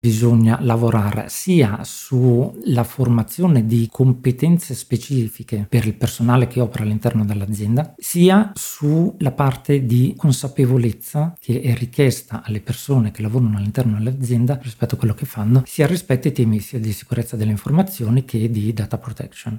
bisogna lavorare sia sulla formazione di competenze specifiche per il personale che opera all'interno dell'azienda, sia sulla parte di consapevolezza che è richiesta alle persone che lavorano all'interno dell'azienda rispetto a quello che fanno, sia rispetto ai temi sia di sicurezza delle informazioni che di data protection.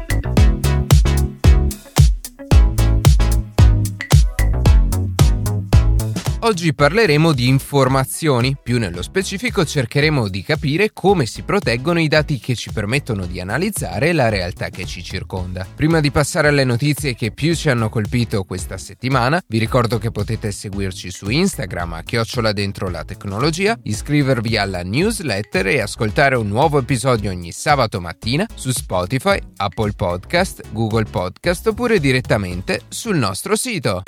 Oggi parleremo di informazioni, più nello specifico cercheremo di capire come si proteggono i dati che ci permettono di analizzare la realtà che ci circonda. Prima di passare alle notizie che più ci hanno colpito questa settimana, vi ricordo che potete seguirci su Instagram a chiocciola dentro la tecnologia, iscrivervi alla newsletter e ascoltare un nuovo episodio ogni sabato mattina su Spotify, Apple Podcast, Google Podcast oppure direttamente sul nostro sito.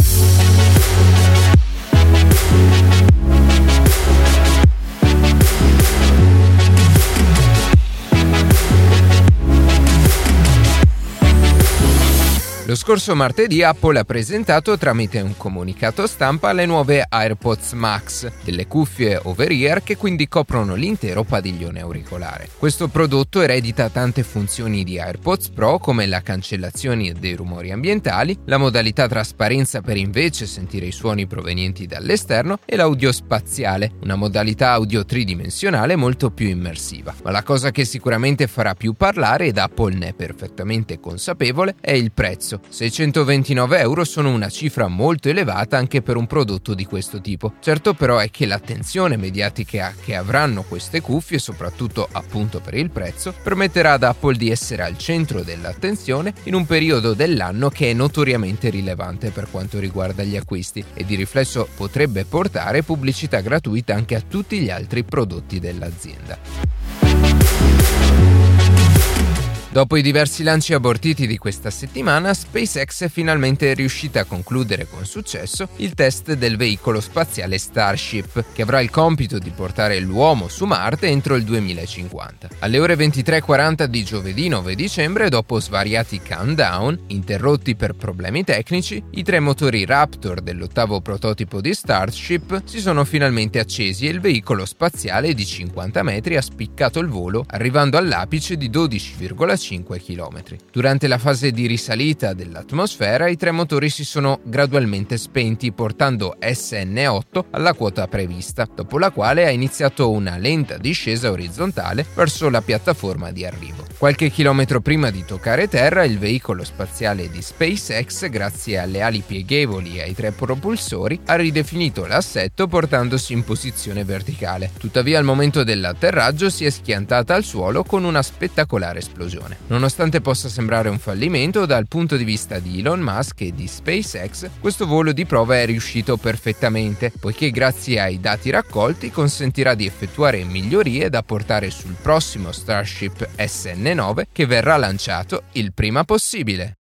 Thank you. Lo scorso martedì Apple ha presentato tramite un comunicato stampa le nuove AirPods Max, delle cuffie over-ear che quindi coprono l'intero padiglione auricolare. Questo prodotto eredita tante funzioni di AirPods Pro come la cancellazione dei rumori ambientali, la modalità trasparenza per invece sentire i suoni provenienti dall'esterno e l'audio spaziale, una modalità audio tridimensionale molto più immersiva. Ma la cosa che sicuramente farà più parlare ed Apple ne è perfettamente consapevole è il prezzo prezzo. 629 euro sono una cifra molto elevata anche per un prodotto di questo tipo. Certo però è che l'attenzione mediatica che avranno queste cuffie, soprattutto appunto per il prezzo, permetterà ad Apple di essere al centro dell'attenzione in un periodo dell'anno che è notoriamente rilevante per quanto riguarda gli acquisti e di riflesso potrebbe portare pubblicità gratuita anche a tutti gli altri prodotti dell'azienda. Dopo i diversi lanci abortiti di questa settimana, SpaceX è finalmente riuscita a concludere con successo il test del veicolo spaziale Starship, che avrà il compito di portare l'uomo su Marte entro il 2050. Alle ore 23.40 di giovedì 9 dicembre, dopo svariati countdown, interrotti per problemi tecnici, i tre motori Raptor dell'ottavo prototipo di Starship si sono finalmente accesi e il veicolo spaziale di 50 metri ha spiccato il volo, arrivando all'apice di 12,5 5 km. Durante la fase di risalita dell'atmosfera i tre motori si sono gradualmente spenti portando SN8 alla quota prevista, dopo la quale ha iniziato una lenta discesa orizzontale verso la piattaforma di arrivo. Qualche chilometro prima di toccare terra il veicolo spaziale di SpaceX, grazie alle ali pieghevoli e ai tre propulsori, ha ridefinito l'assetto portandosi in posizione verticale. Tuttavia al momento dell'atterraggio si è schiantata al suolo con una spettacolare esplosione missione. Nonostante possa sembrare un fallimento, dal punto di vista di Elon Musk e di SpaceX, questo volo di prova è riuscito perfettamente, poiché grazie ai dati raccolti consentirà di effettuare migliorie da portare sul prossimo Starship SN9 che verrà lanciato il prima possibile.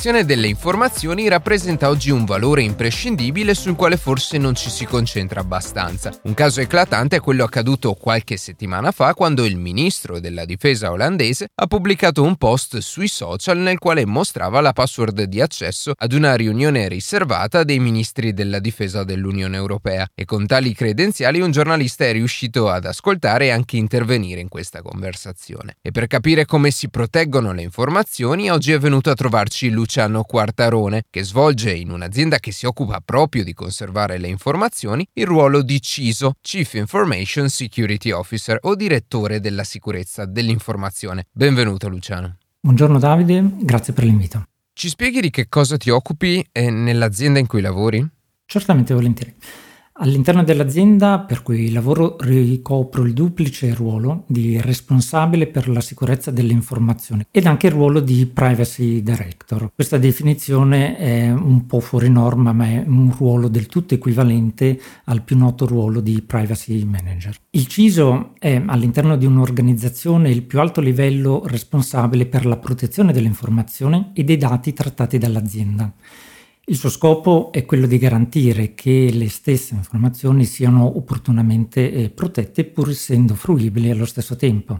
Protezione delle informazioni rappresenta oggi un valore imprescindibile sul quale forse non ci si concentra abbastanza. Un caso eclatante è quello accaduto qualche settimana fa quando il ministro della difesa olandese ha pubblicato un post sui social nel quale mostrava la password di accesso ad una riunione riservata dei ministri della difesa dell'Unione Europea e con tali credenziali un giornalista è riuscito ad ascoltare e anche intervenire in questa conversazione. E per capire come si proteggono le informazioni oggi è venuto a trovarci amici Luciano Quartarone, che svolge in un'azienda che si occupa proprio di conservare le informazioni il ruolo di CISO, Chief Information Security Officer o direttore della sicurezza dell'informazione. Benvenuto Luciano. Buongiorno Davide, grazie per l'invito. Ci spieghi di che cosa ti occupi nell'azienda in cui lavori? Certamente volentieri. All'interno dell'azienda per cui lavoro ricopro il duplice ruolo di responsabile per la sicurezza delle informazioni ed anche il ruolo di privacy director. Questa definizione è un po' fuori norma ma è un ruolo del tutto equivalente al più noto ruolo di privacy manager. Il CISO è all'interno di un'organizzazione il più alto livello responsabile per la protezione delle informazioni e dei dati trattati dall'azienda. Il suo scopo è quello di garantire che le stesse informazioni siano opportunamente eh, protette pur essendo fruibili allo stesso tempo.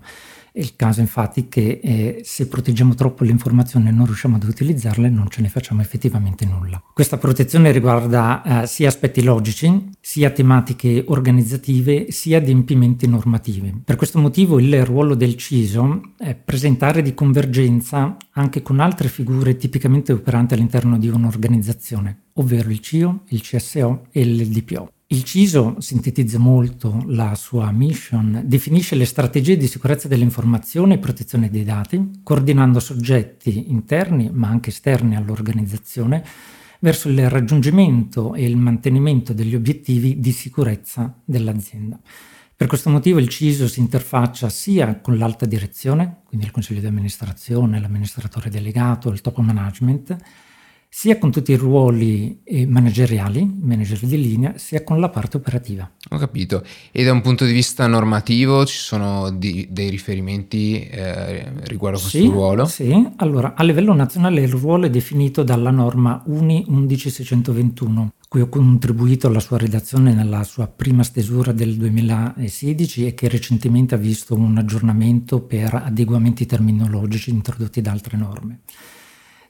È il caso infatti che eh, se proteggiamo troppo le informazioni e non riusciamo ad utilizzarle non ce ne facciamo effettivamente nulla. Questa protezione riguarda eh, sia aspetti logici, sia tematiche organizzative, sia adempimenti normativi. Per questo motivo il ruolo del CISO è presentare di convergenza anche con altre figure tipicamente operanti all'interno di un'organizzazione, ovvero il CIO, il CSO e il DPO. Il CISO sintetizza molto la sua mission, definisce le strategie di sicurezza dell'informazione e protezione dei dati, coordinando soggetti interni ma anche esterni all'organizzazione verso il raggiungimento e il mantenimento degli obiettivi di sicurezza dell'azienda. Per questo motivo il CISO si interfaccia sia con l'alta direzione, quindi il consiglio di amministrazione, l'amministratore delegato, il top management, sia con tutti i ruoli eh, manageriali, manager di linea, sia con la parte operativa. Ho capito. E da un punto di vista normativo ci sono di, dei riferimenti eh, riguardo a questo sì, ruolo? Sì, allora a livello nazionale il ruolo è definito dalla norma UNI 11621 cui ho contribuito alla sua redazione nella sua prima stesura del 2016 e che recentemente ha visto un aggiornamento per adeguamenti terminologici introdotti da altre norme.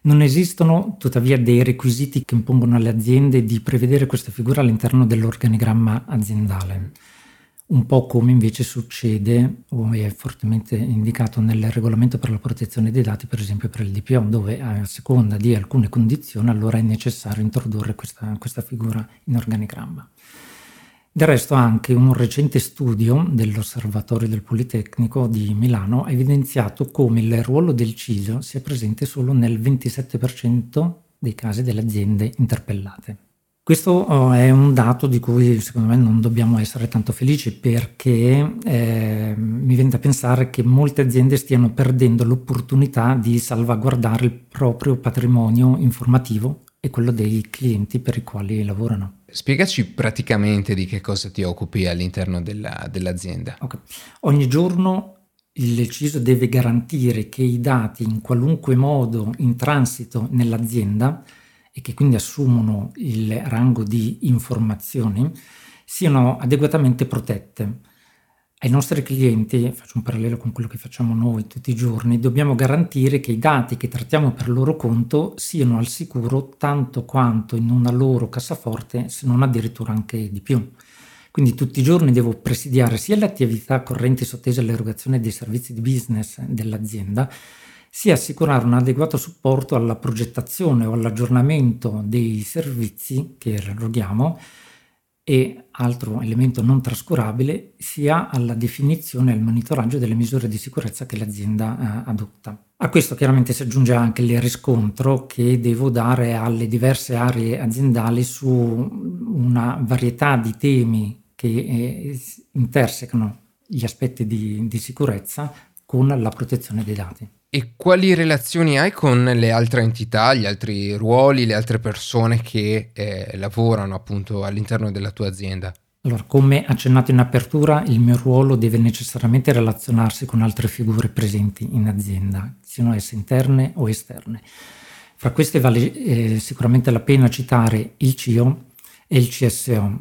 Non esistono tuttavia dei requisiti che impongono alle aziende di prevedere questa figura all'interno dell'organigramma aziendale, un po' come invece succede o è fortemente indicato nel regolamento per la protezione dei dati, per esempio per il DPO, dove a seconda di alcune condizioni allora è necessario introdurre questa, questa figura in organigramma. Del resto anche un recente studio dell'Osservatorio del Politecnico di Milano ha evidenziato come il ruolo del CISO sia presente solo nel 27% dei casi delle aziende interpellate. Questo oh, è un dato di cui secondo me non dobbiamo essere tanto felici perché eh, mi viene da pensare che molte aziende stiano perdendo l'opportunità di salvaguardare il proprio patrimonio informativo e quello dei clienti per i quali lavorano. Spiegaci praticamente di che cosa ti occupi all'interno della, dell'azienda. Okay. Ogni giorno il CISO deve garantire che i dati in qualunque modo in transito nell'azienda e che quindi assumono il rango di informazioni siano adeguatamente protette ai nostri clienti, faccio un parallelo con quello che facciamo noi tutti i giorni, dobbiamo garantire che i dati che trattiamo per loro conto siano al sicuro tanto quanto in una loro cassaforte, se non addirittura anche di più. Quindi tutti i giorni devo presidiare sia le attività correnti sottese all'erogazione dei servizi di business dell'azienda, sia assicurare un adeguato supporto alla progettazione o all'aggiornamento dei servizi che eroghiamo e altro elemento non trascurabile sia alla definizione e al monitoraggio delle misure di sicurezza che l'azienda eh, adotta. A questo chiaramente si aggiunge anche il riscontro che devo dare alle diverse aree aziendali su una varietà di temi che eh, intersecano gli aspetti di, di sicurezza con la protezione dei dati. E quali relazioni hai con le altre entità, gli altri ruoli, le altre persone che eh, lavorano appunto all'interno della tua azienda? Allora, come accennato in apertura, il mio ruolo deve necessariamente relazionarsi con altre figure presenti in azienda, siano esse interne o esterne. Fra queste vale eh, sicuramente la pena citare il CIO e il CSO,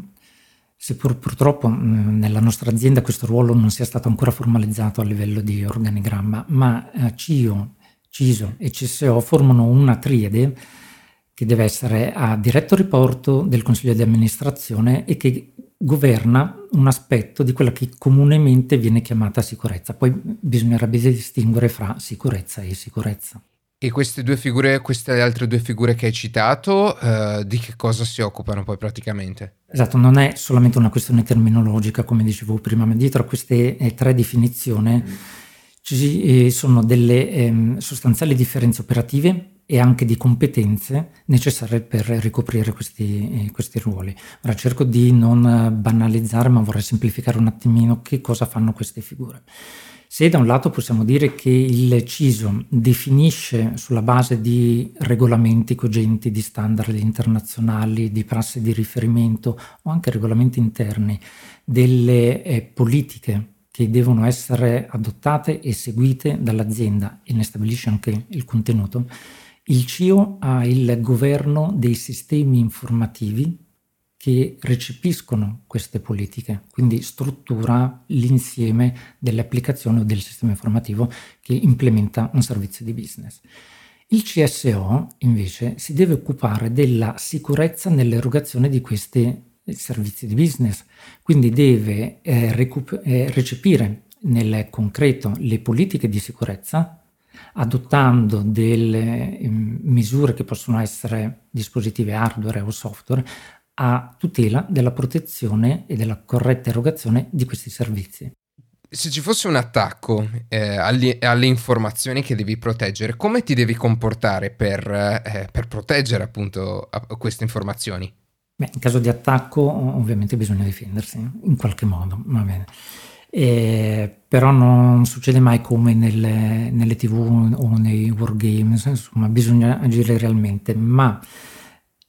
seppur purtroppo nella nostra azienda questo ruolo non sia stato ancora formalizzato a livello di organigramma, ma eh, CIO, CISO e CSO formano una triade che deve essere a diretto riporto del Consiglio di amministrazione e che governa un aspetto di quella che comunemente viene chiamata sicurezza. Poi bisognerebbe distinguere fra sicurezza e sicurezza. E queste due figure, queste altre due figure che hai citato, eh, di che cosa si occupano poi praticamente? Esatto, non è solamente una questione terminologica, come dicevo prima, ma dietro a queste eh, tre definizioni mm. ci eh, sono delle ehm, sostanziali differenze operative e anche di competenze necessarie per ricoprire questi, eh, questi ruoli. Ora cerco di non banalizzare, ma vorrei semplificare un attimino che cosa fanno queste figure. Se da un lato possiamo dire che il CISO definisce sulla base di regolamenti cogenti, di standard internazionali, di prassi di riferimento o anche regolamenti interni, delle eh, politiche che devono essere adottate e seguite dall'azienda e ne stabilisce anche il contenuto, il CIO ha il governo dei sistemi informativi che recepiscono queste politiche, quindi struttura l'insieme delle applicazioni o del sistema informativo che implementa un servizio di business. Il CSO invece si deve occupare della sicurezza nell'erogazione di questi servizi di business, quindi deve eh, recup- eh, recepire nel concreto le politiche di sicurezza adottando delle eh, misure che possono essere dispositivi hardware o software a tutela della protezione e della corretta erogazione di questi servizi. Se ci fosse un attacco eh, alle, alle, informazioni che devi proteggere, come ti devi comportare per, eh, per proteggere appunto queste informazioni? Beh, in caso di attacco ovviamente bisogna difendersi in qualche modo, va bene. Eh, però non succede mai come nelle, nelle tv o nei wargames, insomma bisogna agire realmente, ma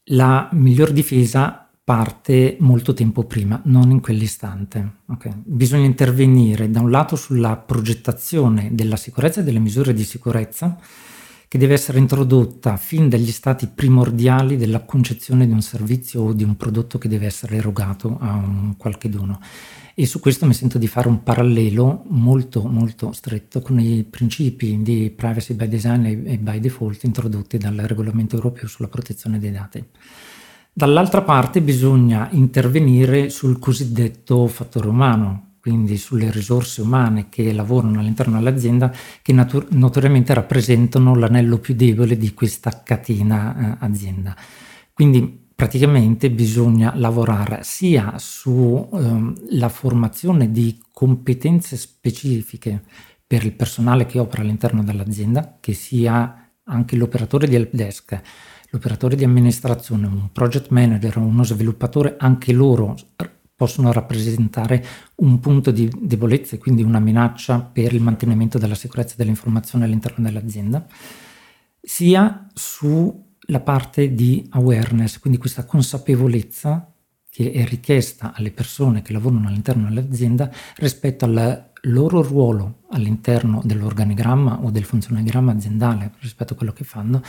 la miglior difesa parte molto tempo prima, non in quell'istante. Okay. Bisogna intervenire da un lato sulla progettazione della sicurezza e delle misure di sicurezza, che deve essere introdotta fin dagli stati primordiali della concezione di un servizio o di un prodotto che deve essere erogato a un qualche dono. E su questo mi sento di fare un parallelo molto molto stretto con i principi di privacy by design e by default introdotti dal regolamento europeo sulla protezione dei dati. Dall'altra parte bisogna intervenire sul cosiddetto fattore umano, quindi sulle risorse umane che lavorano all'interno dell'azienda, che natur- notoriamente rappresentano l'anello più debole di questa catena eh, azienda. Quindi praticamente bisogna lavorare sia sulla eh, formazione di competenze specifiche per il personale che opera all'interno dell'azienda, che sia anche l'operatore di help desk, l'operatore di amministrazione, un project manager uno sviluppatore, anche loro possono rappresentare un punto di debolezza e quindi una minaccia per il mantenimento della sicurezza dell'informazione all'interno dell'azienda, sia sulla parte di awareness, quindi questa consapevolezza che è richiesta alle persone che lavorano all'interno dell'azienda rispetto al loro ruolo all'interno dell'organigramma o del funzionagramma aziendale rispetto a quello che fanno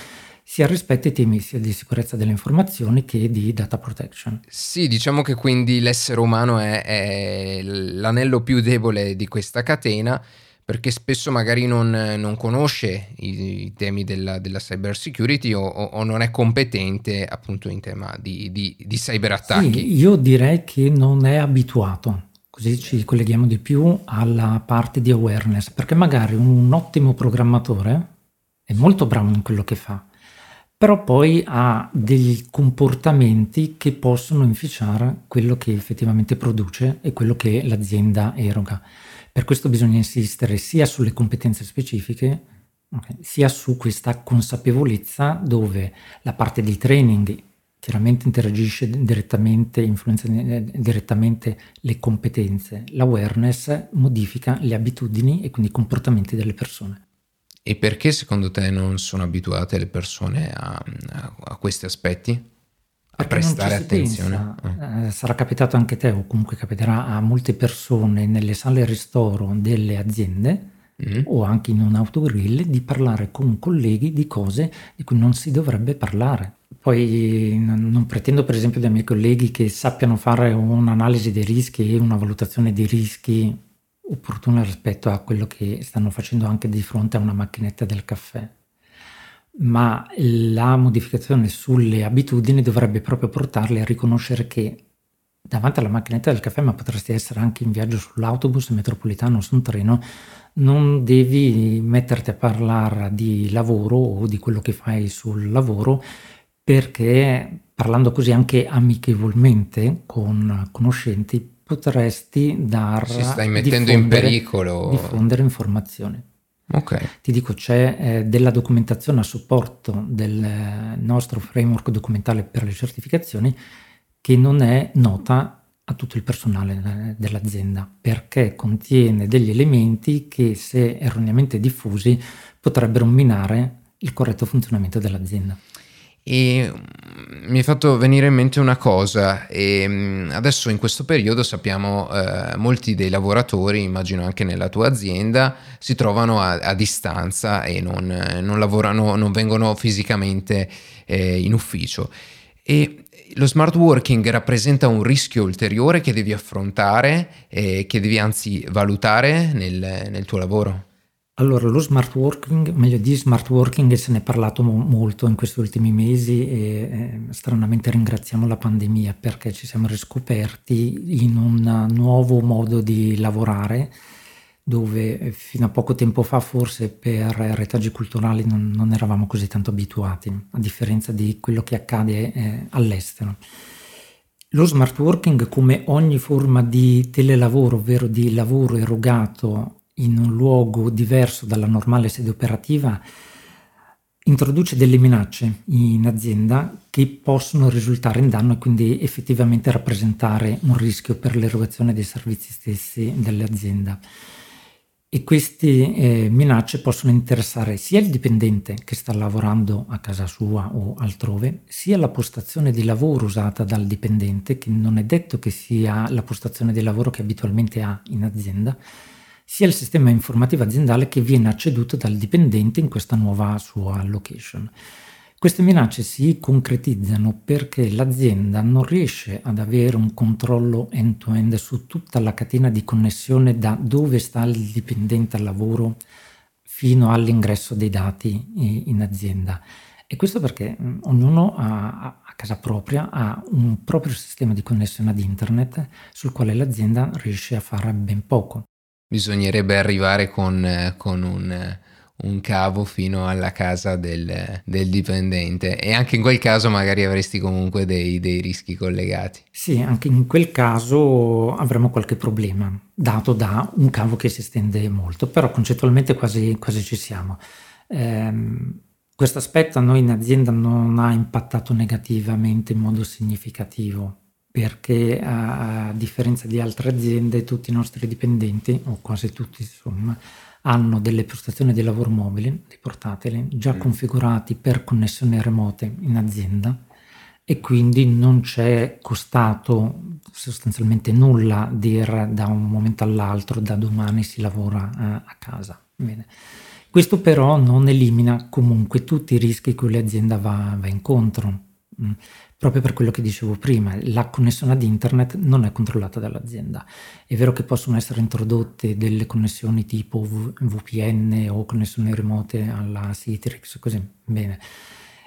sia rispetto ai temi sia di sicurezza delle informazioni che di data protection. Sì, diciamo che quindi l'essere umano è, è l'anello più debole di questa catena perché spesso magari non, non conosce i, i, temi della, della cyber security o, o, non è competente appunto in tema di, di, di cyberattacchi. Sì, io direi che non è abituato, così ci colleghiamo di più alla parte di awareness, perché magari un ottimo programmatore è molto bravo in quello che fa, però poi ha degli comportamenti che possono inficiare quello che effettivamente produce e quello che l'azienda eroga. Per questo bisogna insistere sia sulle competenze specifiche, okay, sia su questa consapevolezza dove la parte di training chiaramente interagisce direttamente, influenza direttamente le competenze, l'awareness modifica le abitudini e quindi i comportamenti delle persone. E perché secondo te non sono abituate le persone a, a questi aspetti? A perché prestare attenzione? Eh. Eh, sarà capitato anche a te o comunque capiterà a molte persone nelle sale ristoro delle aziende mm. o anche in un autogrill di parlare con colleghi di cose di cui non si dovrebbe parlare. Poi non, non pretendo per esempio dai miei colleghi che sappiano fare un'analisi dei rischi e una valutazione dei rischi opportuna rispetto a quello che stanno facendo anche di fronte a una macchinetta del caffè. Ma la modificazione sulle abitudini dovrebbe proprio portarli a riconoscere che davanti alla macchinetta del caffè, ma potresti essere anche in viaggio sull'autobus metropolitano o su un treno, non devi metterti a parlare di lavoro o di quello che fai sul lavoro perché parlando così anche amichevolmente con conoscenti potresti dar si stai mettendo in pericolo diffondere informazioni Okay. Ti dico, c'è eh, della documentazione a supporto del eh, nostro framework documentale per le certificazioni che non è nota a tutto il personale eh, dell'azienda perché contiene degli elementi che se erroneamente diffusi potrebbero minare il corretto funzionamento dell'azienda. E mm, mi è fatto venire in mente una cosa, e mm, adesso in questo periodo sappiamo eh, molti dei lavoratori, immagino anche nella tua azienda, si trovano a, a distanza e non, non, lavorano, non vengono fisicamente eh, in ufficio. E lo smart working rappresenta un rischio ulteriore che devi affrontare e che devi anzi valutare nel, nel tuo lavoro? Allora, lo smart working, meglio di smart working, se ne è parlato mo- molto in questi ultimi mesi e eh, stranamente ringraziamo la pandemia perché ci siamo riscoperti in un nuovo modo di lavorare dove eh, fino a poco tempo fa forse per retaggi culturali non, non eravamo così tanto abituati, a differenza di quello che accade eh, all'estero. Lo smart working, come ogni forma di telelavoro, ovvero di lavoro erogato in un luogo diverso dalla normale sede operativa introduce delle minacce in azienda che possono risultare in danno e quindi effettivamente rappresentare un rischio per l'erogazione dei servizi stessi dell'azienda. E queste eh, minacce possono interessare sia il dipendente che sta lavorando a casa sua o altrove, sia la postazione di lavoro usata dal dipendente, che non è detto che sia la postazione di lavoro che abitualmente ha in azienda, sia il sistema informativo aziendale che viene acceduto dal dipendente in questa nuova sua location. Queste minacce si concretizzano perché l'azienda non riesce ad avere un controllo end-to-end su tutta la catena di connessione da dove sta il dipendente al lavoro fino all'ingresso dei dati in azienda. E questo perché mm, ognuno a, a casa propria ha un proprio sistema di connessione ad internet sul quale l'azienda riesce a fare ben poco bisognerebbe arrivare con, eh, con un, eh, un, cavo fino alla casa del, del, dipendente e anche in quel caso magari avresti comunque dei, dei, rischi collegati. Sì, anche in quel caso avremo qualche problema, dato da un cavo che si estende molto, però concettualmente quasi, quasi ci siamo. Ehm, questo aspetto a noi in azienda non ha impattato negativamente in modo significativo perché a, a, differenza di altre aziende tutti i nostri dipendenti, o quasi tutti insomma, hanno delle postazioni di lavoro mobili, dei portatili, già mm. configurati per connessioni remote in azienda e quindi non c'è costato sostanzialmente nulla dire da un momento all'altro, da domani si lavora a, a casa. Bene. Questo però non elimina comunque tutti i rischi che l'azienda va, va incontro. Mm proprio per quello che dicevo prima, la connessione ad internet non è controllata dall'azienda. È vero che possono essere introdotte delle connessioni tipo VPN o connessioni remote alla Citrix, così bene.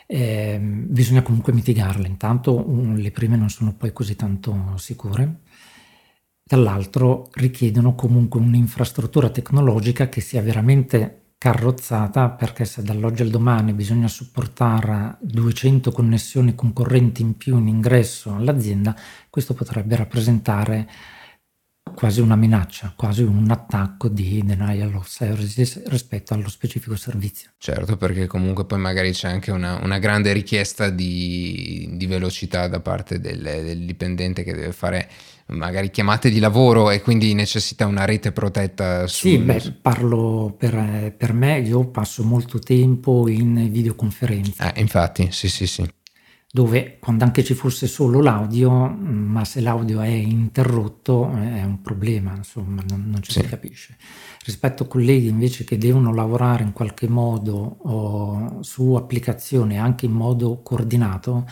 Eh, bisogna comunque mitigarle, intanto um, le prime non sono poi così tanto sicure, dall'altro richiedono comunque un'infrastruttura tecnologica che sia veramente carrozzata perché se dall'oggi al domani bisogna supportare 200 connessioni concorrenti in più in ingresso all'azienda, questo potrebbe rappresentare quasi una minaccia, quasi un attacco di denial of services rispetto allo specifico servizio. Certo, perché comunque poi magari c'è anche una, una grande richiesta di, di, velocità da parte del, del dipendente che deve fare magari chiamate di lavoro e quindi necessita una rete protetta. Sul... Sì, beh, parlo per, per, me, io passo molto tempo in videoconferenza. Eh, infatti, sì, sì, sì. Dove quando anche ci fosse solo l'audio, ma se l'audio è interrotto è un problema, insomma, non, non ci sì. si capisce. Rispetto a colleghi invece che devono lavorare in qualche modo su applicazioni anche in modo coordinato,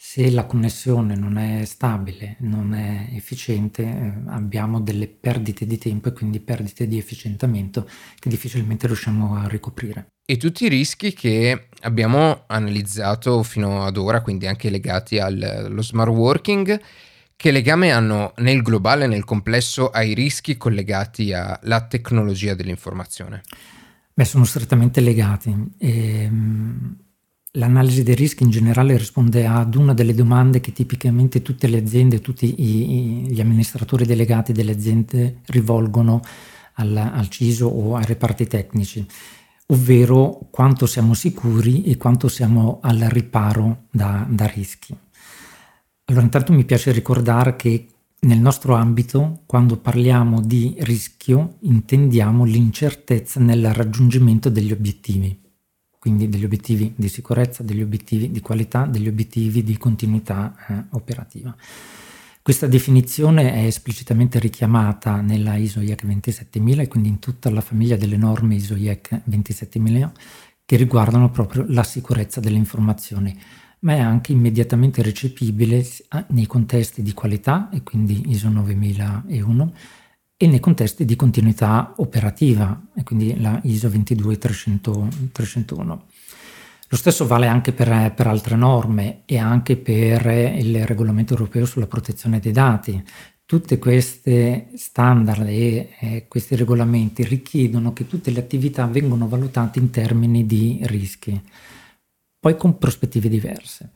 se la connessione non è stabile, non è efficiente, eh, abbiamo delle perdite di tempo e quindi perdite di efficientamento che difficilmente riusciamo a ricoprire. E tutti i rischi che abbiamo analizzato fino ad ora, quindi anche legati allo smart working, che legame hanno nel globale, nel complesso, ai rischi collegati alla tecnologia dell'informazione? Beh, sono strettamente legati. E, ehm, L'analisi dei rischi in generale risponde ad una delle domande che tipicamente tutte le aziende, tutti i, gli amministratori delegati delle aziende rivolgono al, al CISO o ai reparti tecnici. ovvero quanto siamo sicuri e quanto siamo al riparo da, da rischi. Allora intanto mi piace ricordare che nel nostro ambito, quando parliamo di rischio, intendiamo l'incertezza nel raggiungimento degli obiettivi, quindi degli obiettivi di sicurezza, degli obiettivi di qualità, degli obiettivi di continuità eh, operativa. Questa definizione è esplicitamente richiamata nella ISO IEC 27000 e quindi in tutta la famiglia delle norme ISO IEC 27000 che riguardano proprio la sicurezza delle informazioni ma è anche immediatamente recepibile nei contesti di qualità, e quindi ISO 9001, e nei contesti di continuità operativa, e quindi la ISO 22301. Lo stesso vale anche per, per, altre norme e anche per il regolamento europeo sulla protezione dei dati. Tutte queste standard e eh, questi regolamenti richiedono che tutte le attività vengano valutate in termini di rischi poi con prospettive diverse.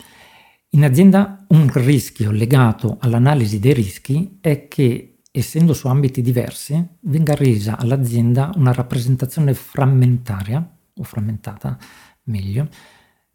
In azienda un rischio legato all'analisi dei rischi è che, essendo su ambiti diversi, venga resa all'azienda una rappresentazione frammentaria, o frammentata meglio,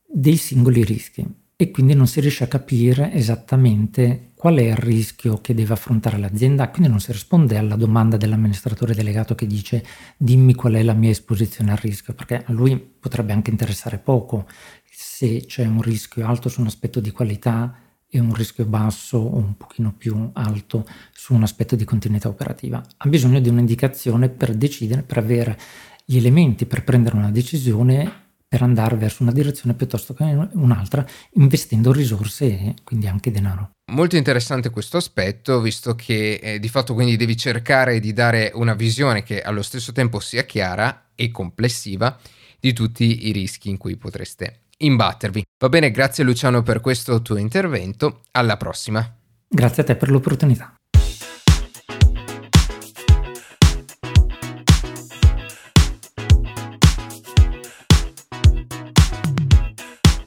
dei singoli rischi. E quindi non si riesce a capire esattamente qual è il rischio che deve affrontare l'azienda, quindi non si risponde alla domanda dell'amministratore delegato che dice dimmi qual è la mia esposizione al rischio, perché a lui potrebbe anche interessare poco se c'è un rischio alto su un aspetto di qualità e un rischio basso o un pochino più alto su un aspetto di continuità operativa. Ha bisogno di un'indicazione per decidere, per avere gli elementi per prendere una decisione per andare verso una direzione piuttosto che un'altra, investendo risorse e quindi anche denaro. Molto interessante questo aspetto, visto che eh, di fatto quindi devi cercare di dare una visione che allo stesso tempo sia chiara e complessiva di tutti i rischi in cui potreste imbattervi. Va bene, grazie Luciano per questo tuo intervento, alla prossima. Grazie a te per l'opportunità.